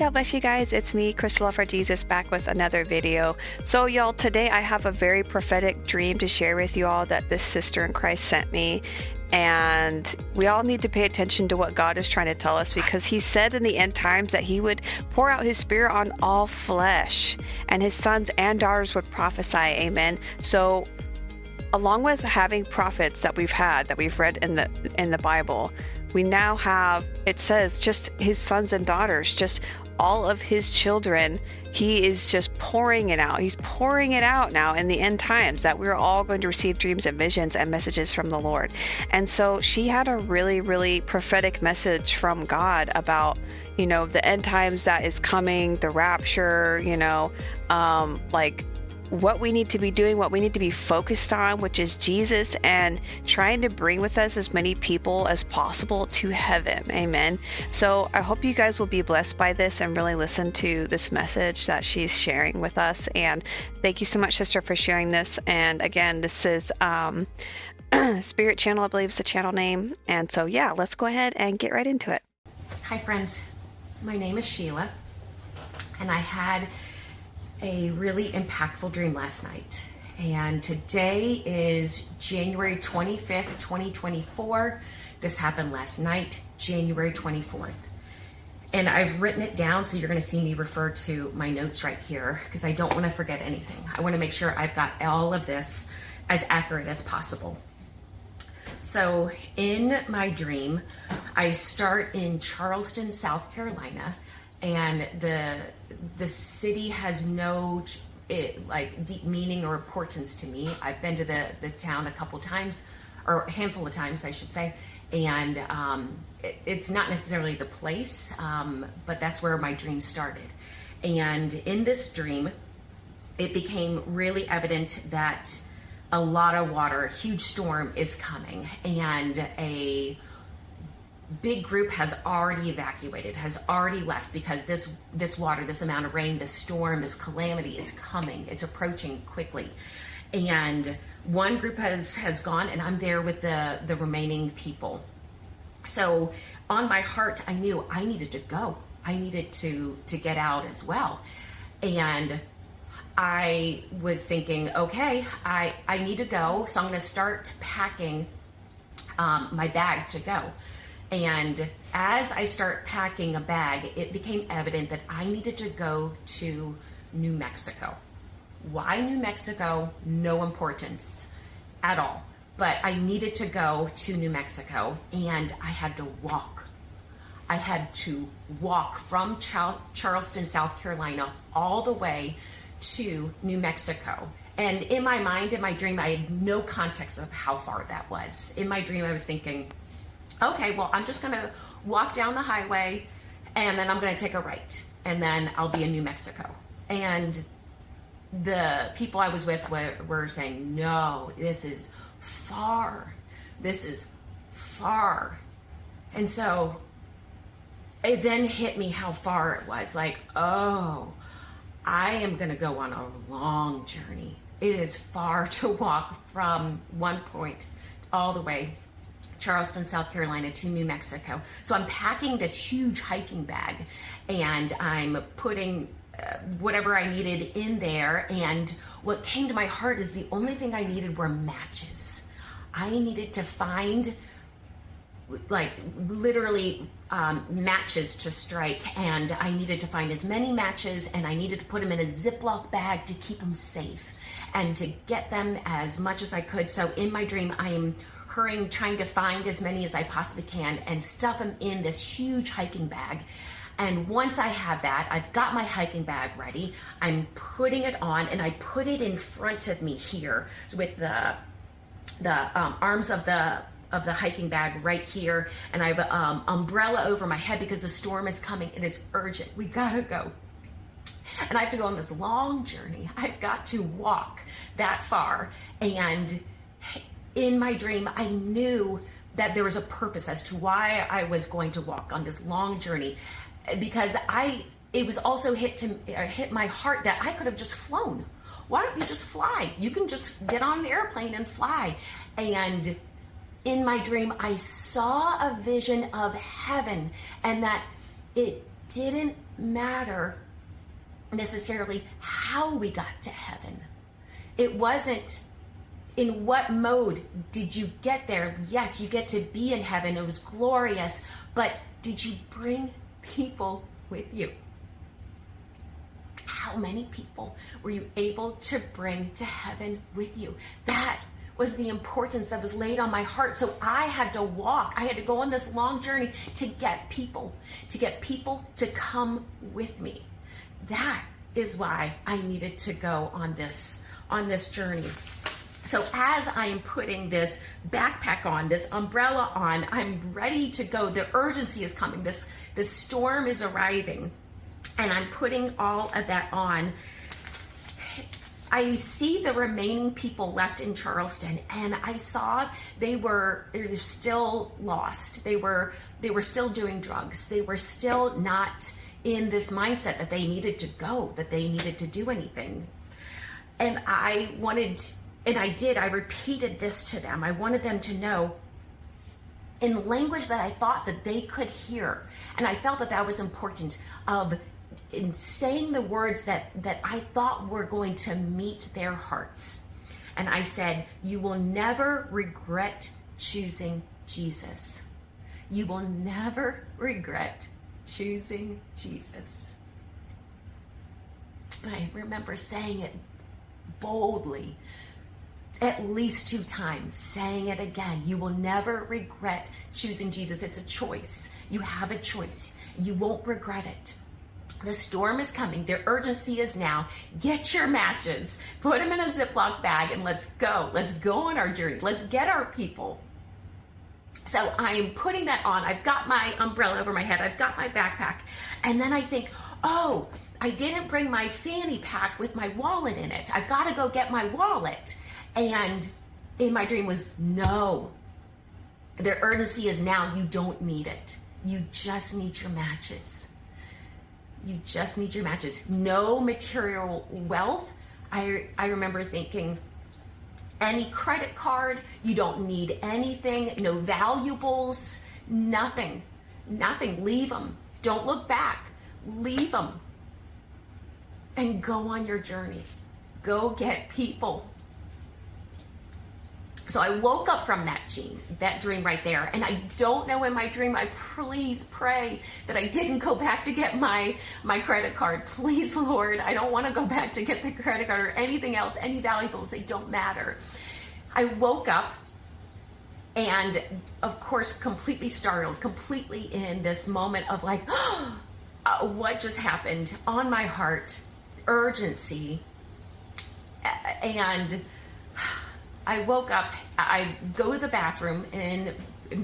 God bless you guys. It's me, Crystal for Jesus, back with another video. So, y'all, today I have a very prophetic dream to share with you all that this sister in Christ sent me. And we all need to pay attention to what God is trying to tell us because He said in the end times that He would pour out His Spirit on all flesh and His sons and daughters would prophesy. Amen. So, along with having prophets that we've had, that we've read in the in the Bible, we now have it says just his sons and daughters just all of his children he is just pouring it out. He's pouring it out now in the end times that we're all going to receive dreams and visions and messages from the lord. And so she had a really really prophetic message from god about you know the end times that is coming the rapture you know um like what we need to be doing, what we need to be focused on, which is Jesus, and trying to bring with us as many people as possible to heaven. Amen. So I hope you guys will be blessed by this and really listen to this message that she's sharing with us. And thank you so much, sister, for sharing this. And again, this is um, Spirit Channel, I believe is the channel name. And so, yeah, let's go ahead and get right into it. Hi, friends. My name is Sheila, and I had a really impactful dream last night. And today is January 25th, 2024. This happened last night, January 24th. And I've written it down, so you're going to see me refer to my notes right here because I don't want to forget anything. I want to make sure I've got all of this as accurate as possible. So, in my dream, I start in Charleston, South Carolina, and the the city has no it, like deep meaning or importance to me. I've been to the the town a couple times, or a handful of times, I should say, and um, it, it's not necessarily the place, um, but that's where my dream started. And in this dream, it became really evident that a lot of water, a huge storm is coming, and a big group has already evacuated, has already left because this this water, this amount of rain, this storm, this calamity is coming. It's approaching quickly. And one group has has gone and I'm there with the the remaining people. So on my heart I knew I needed to go. I needed to to get out as well. And I was thinking, okay, I, I need to go, so I'm going to start packing um, my bag to go. And as I start packing a bag, it became evident that I needed to go to New Mexico. Why New Mexico? No importance at all. But I needed to go to New Mexico and I had to walk. I had to walk from Charleston, South Carolina, all the way to New Mexico. And in my mind, in my dream, I had no context of how far that was. In my dream, I was thinking, okay, well, I'm just going to walk down the highway and then I'm going to take a right and then I'll be in New Mexico. And the people I was with were, were saying, no, this is far. This is far. And so it then hit me how far it was. Like, oh, I am going to go on a long journey. It is far to walk from one point all the way Charleston, South Carolina to New Mexico. So I'm packing this huge hiking bag and I'm putting uh, whatever I needed in there. And what came to my heart is the only thing I needed were matches. I needed to find like literally um, matches to strike and i needed to find as many matches and i needed to put them in a ziploc bag to keep them safe and to get them as much as i could so in my dream i am hurrying, trying to find as many as I possibly can and stuff them in this huge hiking bag. And once I have that, I've got my hiking bag ready. I'm putting it on and I put it in front of me here with the the um, arms of the of the hiking bag right here and I have an um, umbrella over my head because the storm is coming. It is urgent. We gotta go. And I have to go on this long journey. I've got to walk that far. And in my dream, I knew that there was a purpose as to why I was going to walk on this long journey because I it was also hit to uh, hit my heart that I could have just flown. Why don't you just fly? You can just get on an airplane and fly. And in my dream, I saw a vision of heaven and that it didn't matter necessarily how we got to heaven. It wasn't in what mode did you get there? Yes, you get to be in heaven. It was glorious. But did you bring people with you? How many people were you able to bring to heaven with you? That was the importance that was laid on my heart. So I had to walk. I had to go on this long journey to get people, to get people to come with me. That is why I needed to go on this on this journey. So as I am putting this backpack on, this umbrella on, I'm ready to go. The urgency is coming. This the storm is arriving. And I'm putting all of that on. I see the remaining people left in Charleston and I saw they were they're still lost. They were they were still doing drugs. They were still not in this mindset that they needed to go, that they needed to do anything. And I wanted and I did, I repeated this to them. I wanted them to know in language that I thought that they could hear. And I felt that that was important of in saying the words that that I thought were going to meet their hearts. And I said, "You will never regret choosing Jesus. You will never regret choosing Jesus." And I remember saying it boldly at least two times, saying it again. You will never regret choosing Jesus. It's a choice. You have a choice. You won't regret it. The storm is coming. Their urgency is now. Get your matches, put them in a Ziploc bag, and let's go. Let's go on our journey. Let's get our people. So I'm putting that on. I've got my umbrella over my head, I've got my backpack. And then I think, oh, I didn't bring my fanny pack with my wallet in it. I've got to go get my wallet. And in my dream was no. Their urgency is now. You don't need it. You just need your matches. You just need your matches. No material wealth. I, I remember thinking, any credit card, you don't need anything, no valuables, nothing, nothing. Leave them. Don't look back. Leave them and go on your journey. Go get people. So I woke up from that dream, that dream right there, and I don't know in my dream. I please pray that I didn't go back to get my my credit card. Please, Lord, I don't want to go back to get the credit card or anything else, any valuables. They don't matter. I woke up and of course completely startled completely in this moment of like oh, what just happened on my heart urgency and I woke up, I go to the bathroom in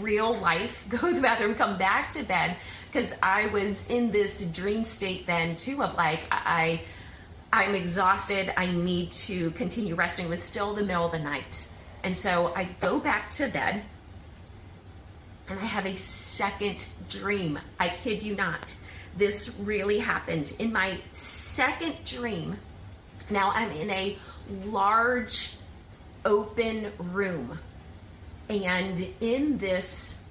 real life, go to the bathroom, come back to bed because I was in this dream state then too of like I I'm exhausted, I need to continue resting. It was still the middle of the night. And so I go back to bed and I have a second dream. I kid you not. This really happened. In my second dream, now I'm in a large open room. And in this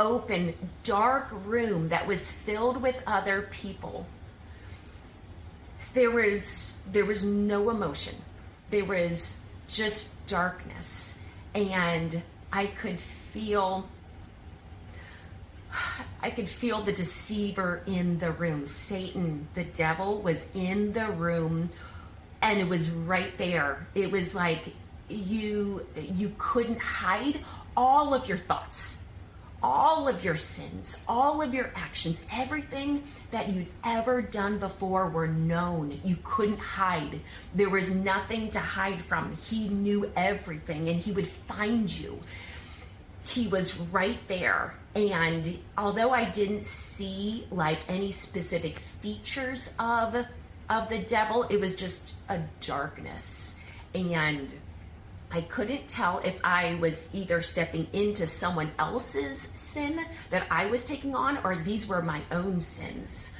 open, dark room that was filled with other people, there was there was no emotion. There was just darkness. And I could feel I could feel the deceiver in the room. Satan, the devil, was in the room and it was right there. It was like you you couldn't hide all of your thoughts, all of your sins, all of your actions, everything that you'd ever done before were known. You couldn't hide. There was nothing to hide from. He knew everything and he would find you. He was right there. And although I didn't see like any specific features of of the devil, it was just a darkness. And I couldn't tell if I was either stepping into someone else's sin that I was taking on or these were my own sins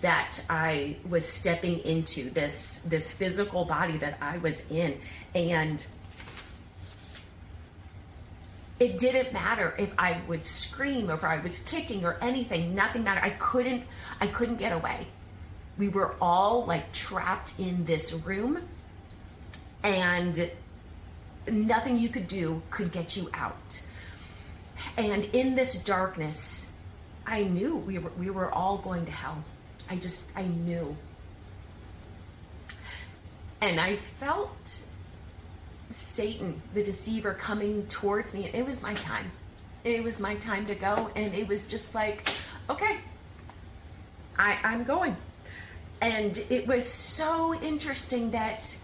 that I was stepping into this this physical body that I was in and it didn't matter if I would scream or if I was kicking or anything, nothing mattered. I couldn't I couldn't get away. We were all like trapped in this room and nothing you could do could get you out. And in this darkness, I knew we were we were all going to hell. I just I knew. And I felt Satan, the deceiver, coming towards me. It was my time. It was my time to go. And it was just like, okay, I, I'm going. And it was so interesting that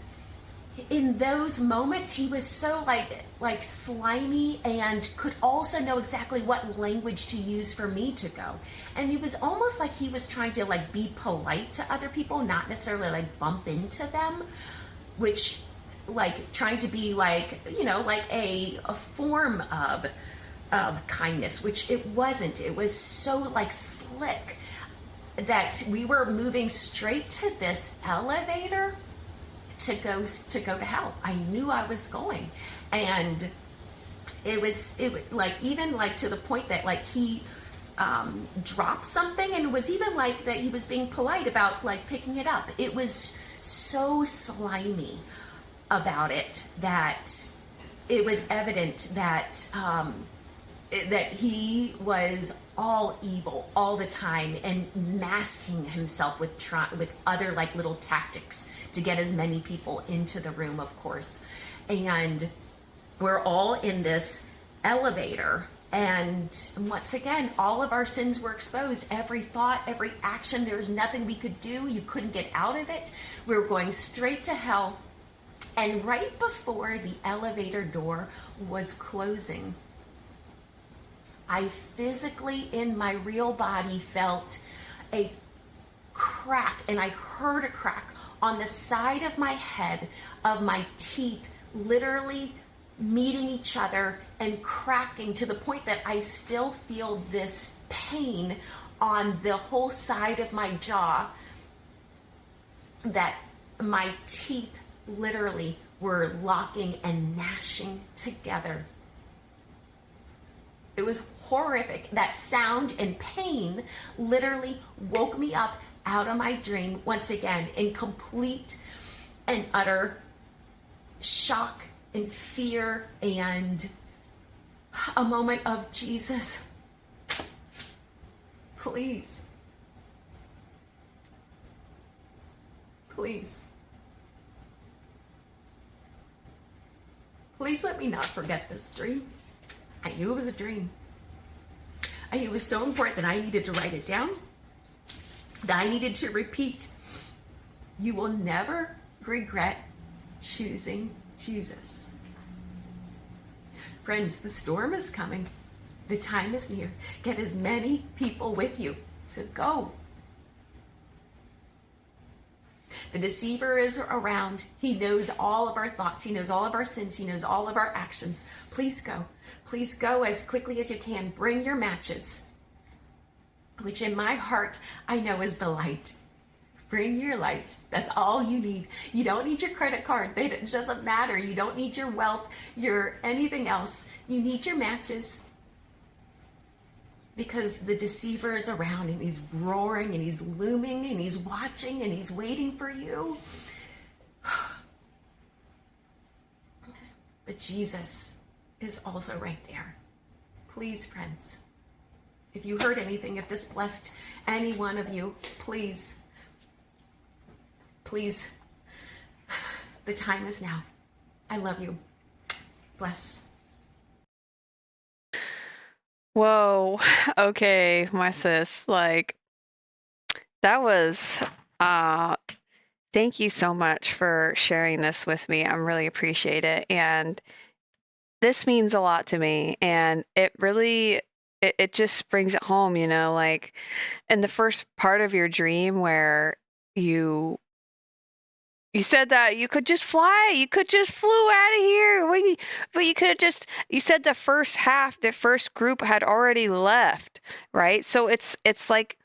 in those moments he was so like like slimy and could also know exactly what language to use for me to go. And it was almost like he was trying to like be polite to other people not necessarily like bump into them which like trying to be like you know like a, a form of of kindness which it wasn't. It was so like slick that we were moving straight to this elevator to go to go to hell. I knew i was going. And it was it like even like to the point that like he um, dropped something and was even like that he was being polite about like picking it up. It was so slimy about it that it was evident that um, that he was all evil all the time and masking himself with with other like little tactics to get as many people into the room of course. And we're all in this elevator and once again all of our sins were exposed. Every thought every action there was nothing we could do. You couldn't get out of it. We were going straight to hell. And right before the elevator door was closing, I physically, in my real body, felt a crack, and I heard a crack on the side of my head of my teeth, literally meeting each other and cracking to the point that I still feel this pain on the whole side of my jaw that my teeth literally were locking and gnashing together. It was horrific. That sound and pain literally woke me up out of my dream once again in complete and utter shock and fear and a moment of Jesus. Please. Please. Please let me not forget this dream. I knew it was a dream. It was so important that I needed to write it down, that I needed to repeat. You will never regret choosing Jesus. Friends, the storm is coming. The time is near. Get as many people with you. So go. The deceiver is around. He knows all of our thoughts. He knows all of our sins. He knows all of our actions. Please go. Please go as quickly as you can. Bring your matches, which in my heart I know is the light. Bring your light. That's all you need. You don't need your credit card. It doesn't matter. You don't need your wealth, your anything else. You need your matches because the deceiver is around and he's roaring and he's looming and he's watching and he's waiting for you. But Jesus is also right there. Please, friends, if you heard anything, if this blessed any one of you, please, please, the time is now. I love you. Bless. Whoa. Okay, my sis. Like that was uh thank you so much for sharing this with me. I'm really appreciate it. And this means a lot to me and it really it, it just brings it home, you know, like in the first part of your dream where you you said that you could just fly. You could just flew out of here. But you could have just. You said the first half, the first group had already left, right? So it's it's like,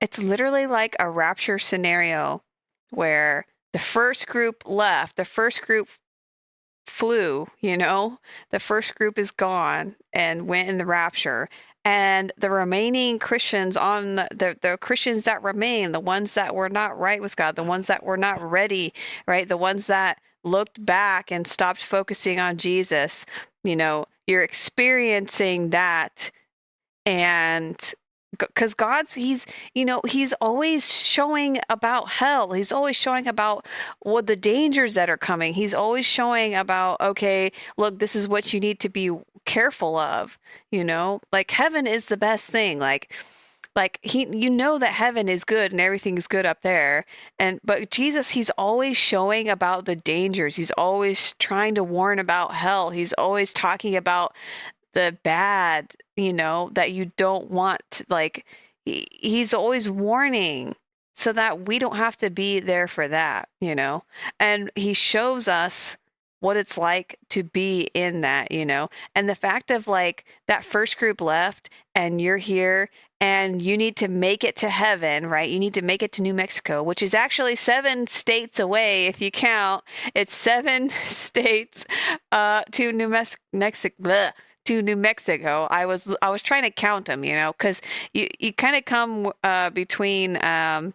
it's literally like a rapture scenario, where the first group left. The first group flew, you know? The first group is gone and went in the rapture. And the remaining Christians on the, the, the Christians that remain, the ones that were not right with God, the ones that were not ready, right? The ones that looked back and stopped focusing on Jesus, you know, you're experiencing that and because God's he's you know he's always showing about hell. He's always showing about what the dangers that are coming. He's always showing about okay, look, this is what you need to be careful of. You know, like heaven is the best thing. Like like he you know that heaven is good and everything is good up there and but jesus he's always showing about the dangers he's always trying to warn about hell he's always talking about the bad, you know, that you don't want. Like, he, he's always warning so that we don't have to be there for that, you know? And he shows us what it's like to be in that, you know? And the fact of like that first group left and you're here and you need to make it to heaven, right? You need to make it to New Mexico, which is actually seven states away if you count. It's seven states uh, to New Mexico to New Mexico, I was I was trying to count them, you know, because you you kind of come uh, between um,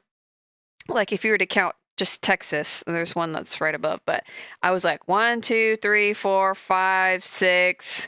like if you were to count just Texas, there's one that's right above, but I was like one, two, three, four, five, six,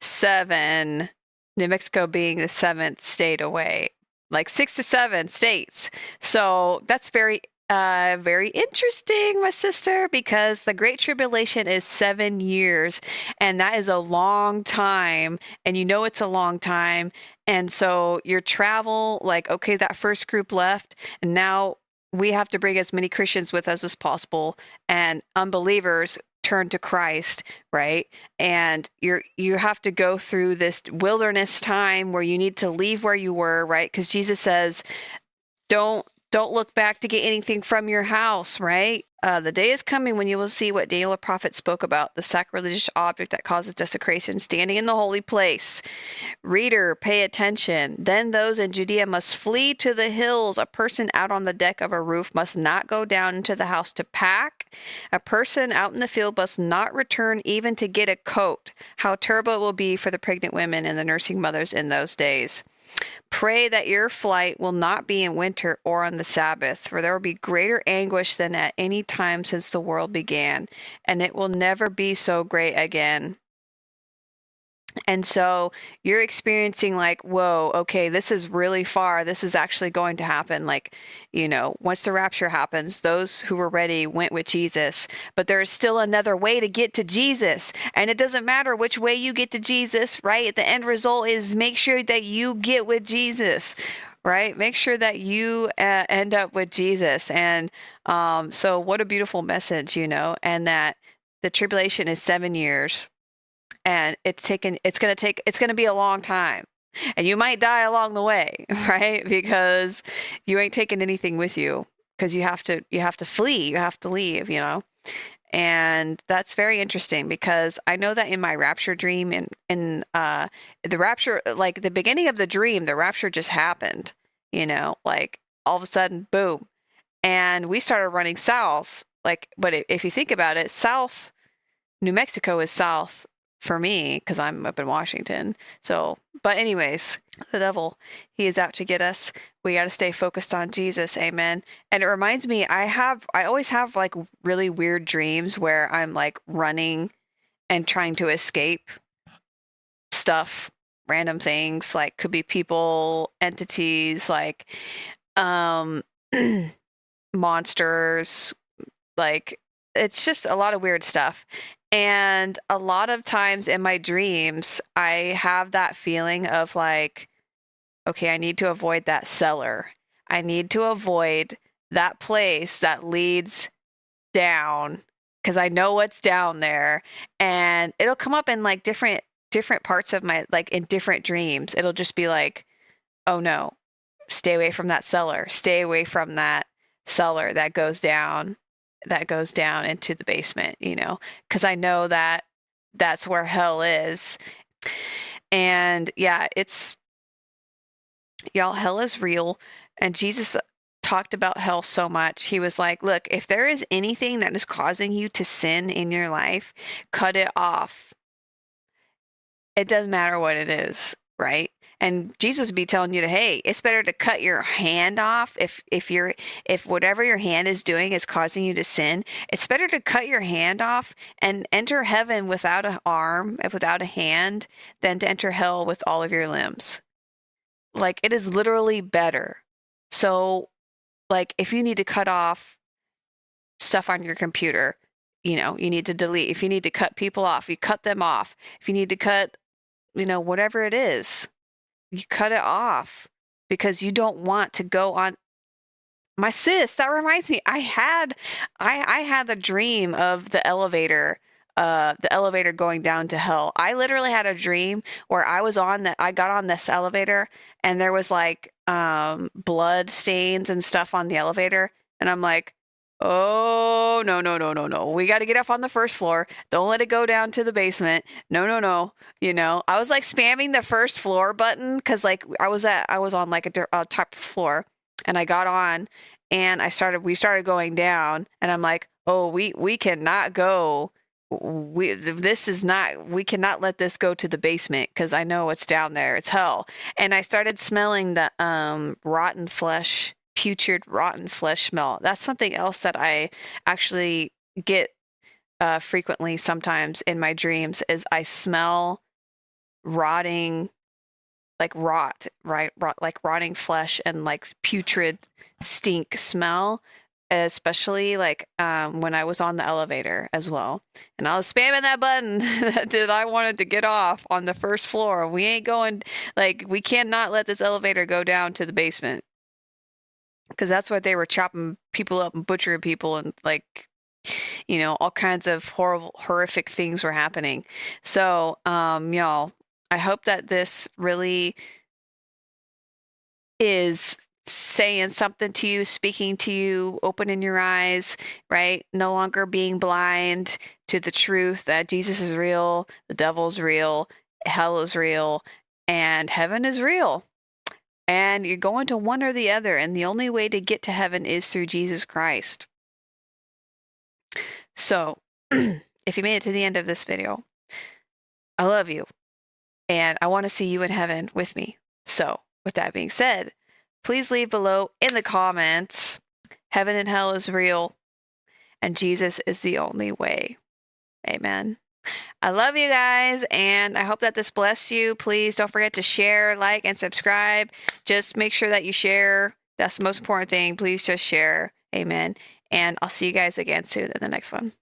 seven. New Mexico being the seventh state away, like six to seven states. So that's very uh, very interesting, my sister, because the Great Tribulation is seven years, and that is a long time, and you know it's a long time. And so your travel, like, okay, that first group left, and now we have to bring as many Christians with us as possible, and unbelievers turn to Christ, right? And you're you have to go through this wilderness time where you need to leave where you were, right? Because Jesus says, "Don't don't look back to get anything from your house, right? Uh, the day is coming when you will see what Daniel the prophet spoke about the sacrilegious object that causes desecration standing in the holy place. Reader, pay attention. Then those in Judea must flee to the hills. A person out on the deck of a roof must not go down into the house to pack. A person out in the field must not return even to get a coat. How terrible it will be for the pregnant women and the nursing mothers in those days. Pray that your flight will not be in winter or on the Sabbath, for there will be greater anguish than at any time since the world began, and it will never be so great again. And so you're experiencing like, whoa, okay, this is really far. This is actually going to happen. Like, you know, once the rapture happens, those who were ready went with Jesus, but there's still another way to get to Jesus. And it doesn't matter which way you get to Jesus, right? The end result is make sure that you get with Jesus, right? Make sure that you uh, end up with Jesus. And um, so, what a beautiful message, you know, and that the tribulation is seven years and it's taken it's going to take it's going to be a long time. And you might die along the way right? Because you ain't taking anything with you because you have to you have to flee you have to leave you know? And that's very interesting because i know that in my rapture dream and in uh the rapture like the beginning of the dream the rapture just happened you know like all of a sudden boom. And we started running south like but if you think about it south new mexico is south for me because I'm up in Washington. So, but anyways, the devil, he is out to get us. We got to stay focused on Jesus. Amen. And it reminds me, I have, I always have like really weird dreams where I'm like running and trying to escape stuff, random things, like could be people, entities, like, um, monsters, like, it's just a lot of weird stuff. And a lot of times in my dreams, I have that feeling of like, okay, I need to avoid that cellar. I need to avoid that place that leads down because I know what's down there. And it'll come up in like different different parts of my like in different dreams. It'll just be like, oh no, stay away from that cellar. Stay away from that cellar that goes down that goes down into the basement, you know, because I know that that's where hell is. And yeah, it's y'all, hell is real. And Jesus talked about hell so much. He was like, Look, if there is anything that is causing you to sin in your life, cut it off. It doesn't matter what it is, right? And Jesus would be telling you to, hey, it's better to cut your hand off if if you're if whatever your hand is doing is causing you to sin. It's better to cut your hand off and enter heaven without an arm, without a hand, than to enter hell with all of your limbs. Like it is literally better. So, like if you need to cut off stuff on your computer, you know, you need to delete. If you need to cut people off, you cut them off. If you need to cut, you know, whatever it is, you cut it off because you don't want to go on my sis that reminds me i had i i had the dream of the elevator uh the elevator going down to hell. I literally had a dream where i was on that i got on this elevator and there was like um blood stains and stuff on the elevator and i'm like Oh, no, no, no, no, no. We got to get up on the first floor. Don't let it go down to the basement. No, no, no. You know, I was like spamming the first floor button because like I was at, I was on like a, a top floor and I got on and I started, we started going down and I'm like, oh, we, we cannot go. We, this is not, we cannot let this go to the basement because I know it's down there. It's hell. And I started smelling the um, rotten flesh putrid, rotten flesh smell. That's something else that I actually get uh, frequently sometimes in my dreams is I smell rotting, like rot, right? Rot, like rotting flesh and like putrid stink smell. Especially like um, when I was on the elevator as well, and I was spamming that button that I wanted to get off on the first floor. We ain't going like we cannot let this elevator go down to the basement because that's why they were chopping people up and butchering people and like you know all kinds of horrible horrific things were happening. So um y'all i hope that this really is saying something to you speaking to you opening your eyes right? No longer being blind to the truth that jesus is real the devil's real hell is real and heaven is real and you're going to one or the other, and the only way to get to heaven is through Jesus Christ. So, if you made it to the end of this video, I love you, and I want to see you in heaven with me. So, with that being said, please leave below in the comments heaven and hell is real, and Jesus is the only way. Amen. I love you guys, and I hope that this blessed you. Please don't forget to share, like, and subscribe. Just make sure that you share. That's the most important thing. Please just share. Amen. And I'll see you guys again soon in the next one.